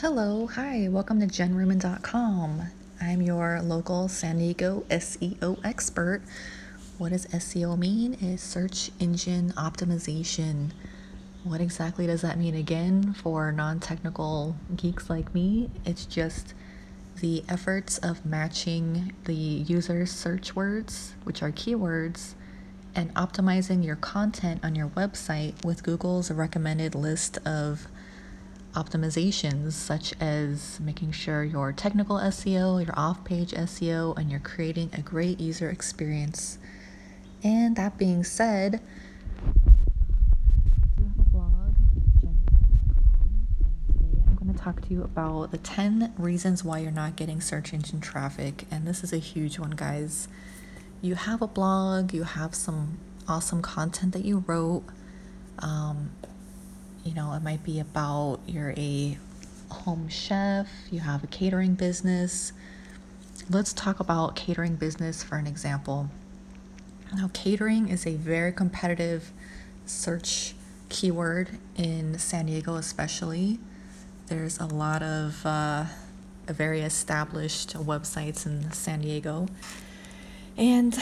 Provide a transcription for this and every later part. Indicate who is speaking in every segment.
Speaker 1: Hello, hi, welcome to jenruhman.com. I'm your local San Diego SEO expert. What does SEO mean? Is search engine optimization. What exactly does that mean again for non technical geeks like me? It's just the efforts of matching the user's search words, which are keywords, and optimizing your content on your website with Google's recommended list of optimizations, such as making sure your technical SEO, your off page SEO, and you're creating a great user experience. And that being said, today I'm going to talk to you about the 10 reasons why you're not getting search engine traffic. And this is a huge one, guys. You have a blog, you have some awesome content that you wrote. Um, you know, it might be about you're a home chef, you have a catering business. Let's talk about catering business for an example. Now, catering is a very competitive search keyword in San Diego, especially. There's a lot of uh, very established websites in San Diego. And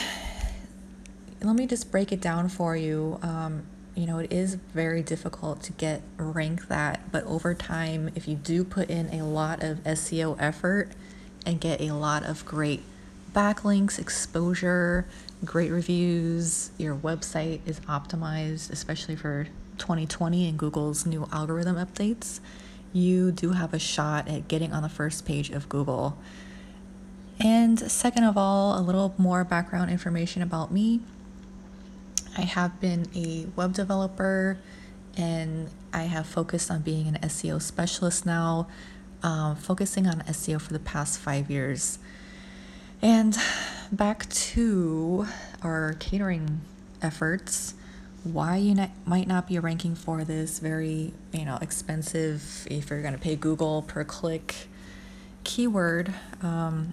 Speaker 1: let me just break it down for you. Um, you know, it is very difficult to get rank that, but over time, if you do put in a lot of SEO effort and get a lot of great backlinks, exposure, great reviews, your website is optimized, especially for 2020 and Google's new algorithm updates you do have a shot at getting on the first page of Google. And second of all, a little more background information about me. I have been a web developer and I have focused on being an SEO specialist now, um, focusing on SEO for the past five years. And back to our catering efforts why you might not be ranking for this very you know expensive if you're going to pay google per click keyword um,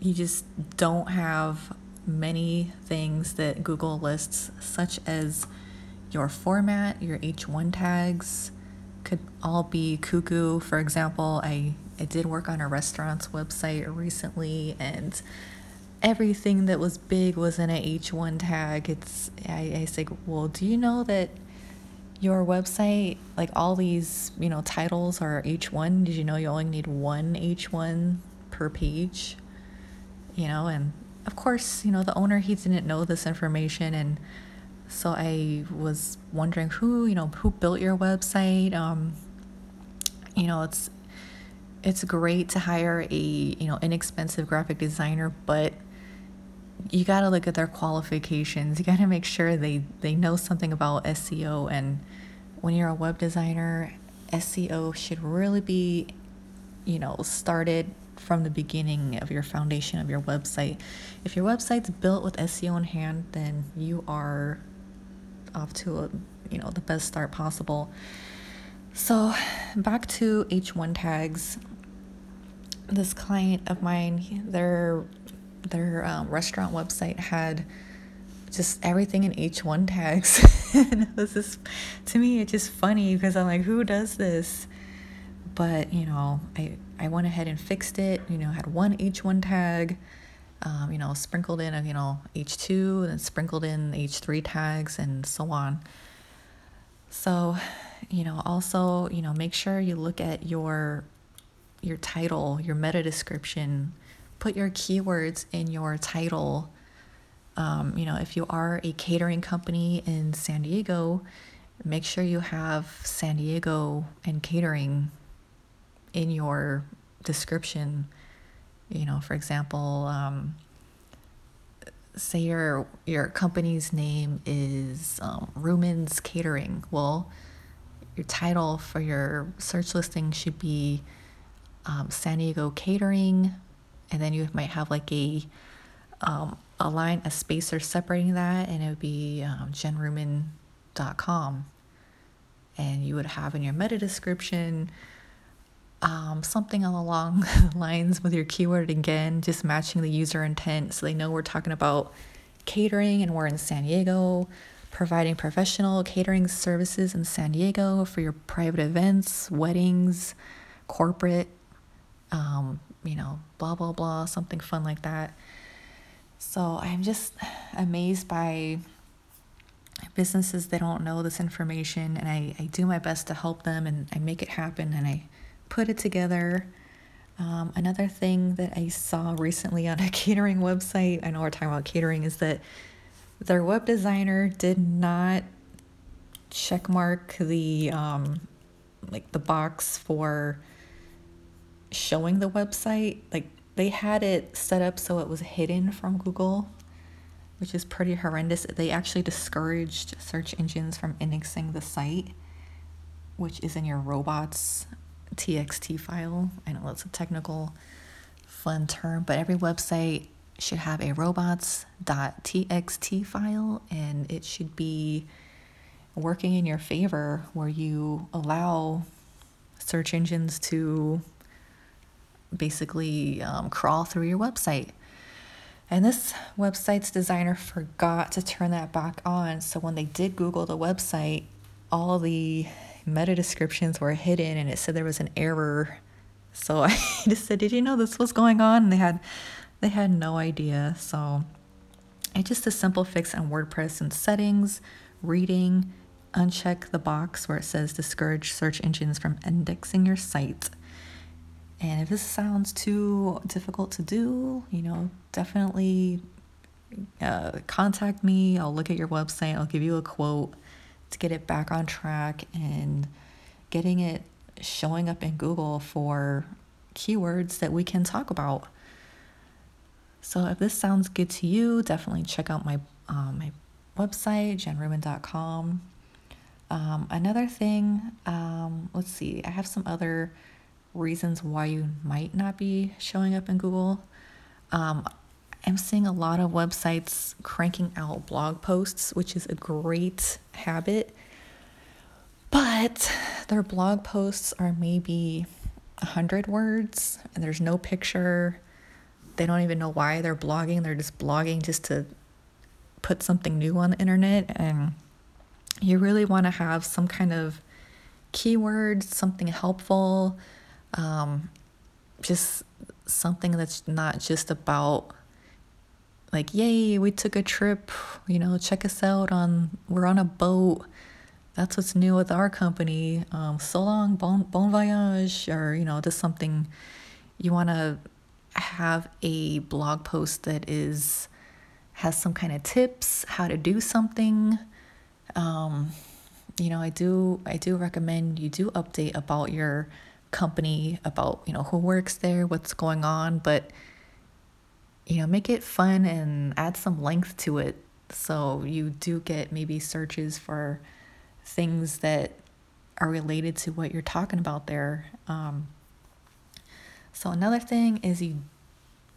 Speaker 1: you just don't have many things that google lists such as your format your h1 tags could all be cuckoo for example i i did work on a restaurant's website recently and everything that was big was in a H1 tag. It's I, I say, well, do you know that your website, like all these, you know, titles are H1? Did you know you only need one H1 per page? You know, and of course, you know, the owner he didn't know this information and so I was wondering who, you know, who built your website. Um, you know, it's it's great to hire a, you know, inexpensive graphic designer, but you got to look at their qualifications. You got to make sure they, they know something about SEO. And when you're a web designer, SEO should really be, you know, started from the beginning of your foundation of your website. If your website's built with SEO in hand, then you are off to a, you know, the best start possible. So, back to H1 tags. This client of mine, they're their um, restaurant website had just everything in H1 tags. and it to me, it's just funny because I'm like, who does this? But, you know, I, I went ahead and fixed it, you know, had one H1 tag, um, you know, sprinkled in, a you know, H2 and sprinkled in H3 tags and so on. So, you know, also, you know, make sure you look at your your title, your meta description, put your keywords in your title. Um, you know, if you are a catering company in San Diego, make sure you have San Diego and catering in your description. You know, for example, um, say your your company's name is um, Ruhman's Catering. Well, your title for your search listing should be um, San Diego Catering and then you might have like a um, a line, a spacer separating that, and it would be um, jenruhman.com. And you would have in your meta description um, something along the lines with your keyword again, just matching the user intent so they know we're talking about catering and we're in San Diego. providing professional catering services in San Diego for your private events, weddings, corporate, um, you know, blah, blah, blah, something fun like that. So I'm just amazed by businesses that don't know this information, and I, I do my best to help them and I make it happen and I put it together. Um, another thing that I saw recently on a catering website, I know we're talking about catering, is that their web designer did not checkmark the um, like the box for showing the website. Like they had it set up so it was hidden from Google, which is pretty horrendous. They actually discouraged search engines from indexing the site, which is in your robots txt file. I know that's a technical fun term, but every website should have a robots.txt file and it should be working in your favor where you allow search engines to basically um, crawl through your website. And this website's designer forgot to turn that back on. So when they did Google the website, all the meta descriptions were hidden and it said there was an error. So I just said, Did you know this was going on? And they had they had no idea. So it's just a simple fix on WordPress and settings, reading, uncheck the box where it says discourage search engines from indexing your site. And if this sounds too difficult to do, you know, definitely uh, contact me. I'll look at your website, I'll give you a quote to get it back on track and getting it showing up in Google for keywords that we can talk about. So if this sounds good to you, definitely check out my um, my website, jenruhman.com. Um, another thing, um, let's see, I have some other reasons why you might not be showing up in Google. Um, I'm seeing a lot of websites cranking out blog posts, which is a great habit, but their blog posts are maybe 100 words and there's no picture they don't even know why they're blogging. They're just blogging just to put something new on the internet. And you really want to have some kind of keywords, something helpful, um, just something that's not just about like, yay, we took a trip, you know, check us out on, we're on a boat. That's what's new with our company. Um, so long, bon, bon voyage, or, you know, just something you want to have a blog post that is has some kind of tips how to do something um, you know i do i do recommend you do update about your company about you know who works there what's going on but you know make it fun and add some length to it. So you do get maybe searches for things that are related to what you're talking about there. Um, so another thing is you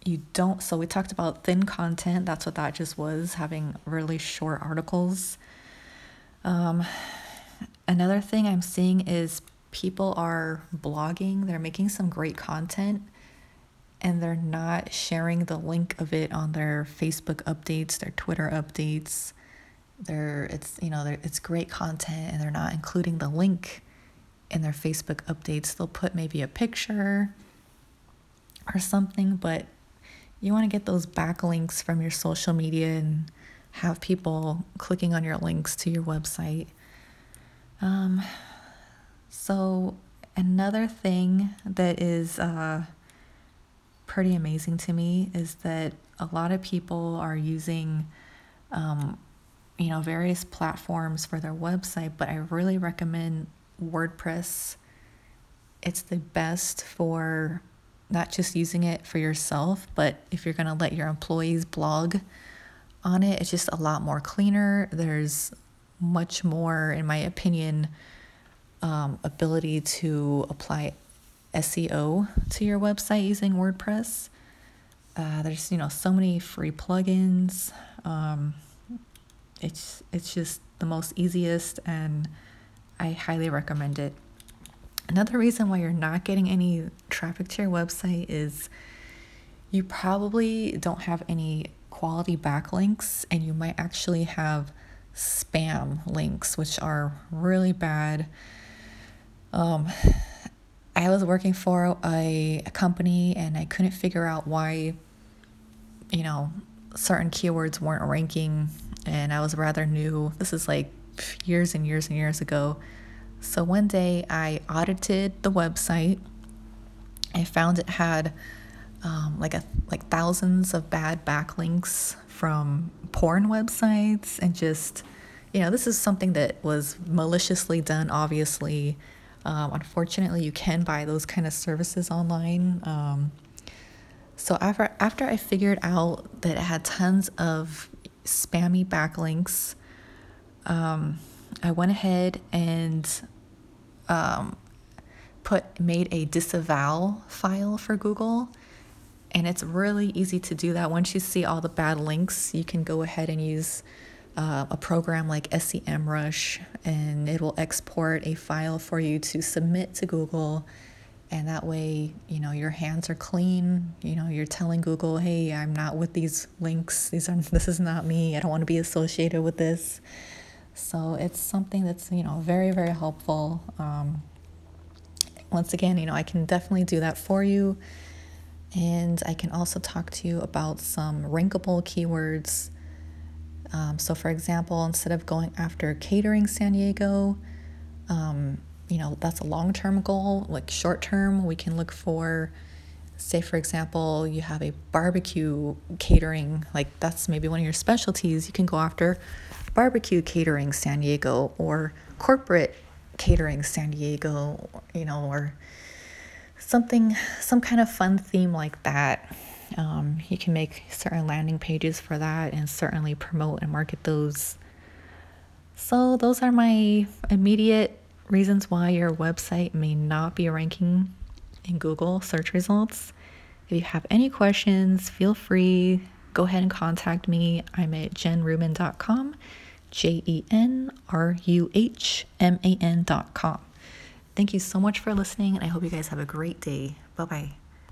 Speaker 1: you don't so we talked about thin content. That's what that just was having really short articles. Um, another thing i'm seeing is people are blogging. They're making some great content and they're not sharing the link of it on their facebook updates their twitter updates they're it's you know it's great content and they're not including the link in their facebook updates they'll put maybe a picture or something, but you want to get those backlinks from your social media and have people clicking on your links to your website. Um, so, another thing that is uh, pretty amazing to me is that a lot of people are using, um, you know, various platforms for their website, but I really recommend WordPress. It's the best for not just using it for yourself, but if you're going to let your employees blog on it, it's just a lot more cleaner. There's much more, in my opinion, um, ability to apply SEO to your website using WordPress. Uh, there's you know so many free plugins. Um, it's it's just the most easiest, and I highly recommend it. Another reason why you're not getting any traffic to your website is you probably don't have any quality backlinks and you might actually have spam links, which are really bad. Um, I was working for a, a company and I couldn't figure out why, you know, certain keywords weren't ranking, and I was rather new. This is like years and years and years ago. So one day I audited the website. I found it had um, like a like thousands of bad backlinks from porn websites and just you know this is something that was maliciously done obviously um, unfortunately you can buy those kind of services online um, so after after i figured out that it had tons of spammy backlinks um, i went ahead and um, put made a disavow file for google and it's really easy to do that. Once you see all the bad links, you can go ahead and use uh, a program like SEMrush, and it will export a file for you to submit to Google. And that way, you know, your hands are clean. You know, you're telling Google, hey, I'm not with these links. These are, this is not me. I don't want to be associated with this. So it's something that's, you know, very, very helpful. Um, once again, you know, I can definitely do that for you. And I can also talk to you about some rankable keywords. Um, so, for example, instead of going after catering San Diego, um, you know, that's a long term goal. Like short term, we can look for, say, for example, you have a barbecue catering, like that's maybe one of your specialties. You can go after barbecue catering San Diego or corporate catering San Diego, you know, or something, some kind of fun theme like that. Um, you can make certain landing pages for that and certainly promote and market those. So, those are my immediate reasons why your website may not be ranking in Google search results. If you have any questions, feel free, go ahead and contact me. I'm at jenruhman.com, J E N R U H M A N.com. Thank you so much for listening, and I hope you guys have a great day. Bye bye.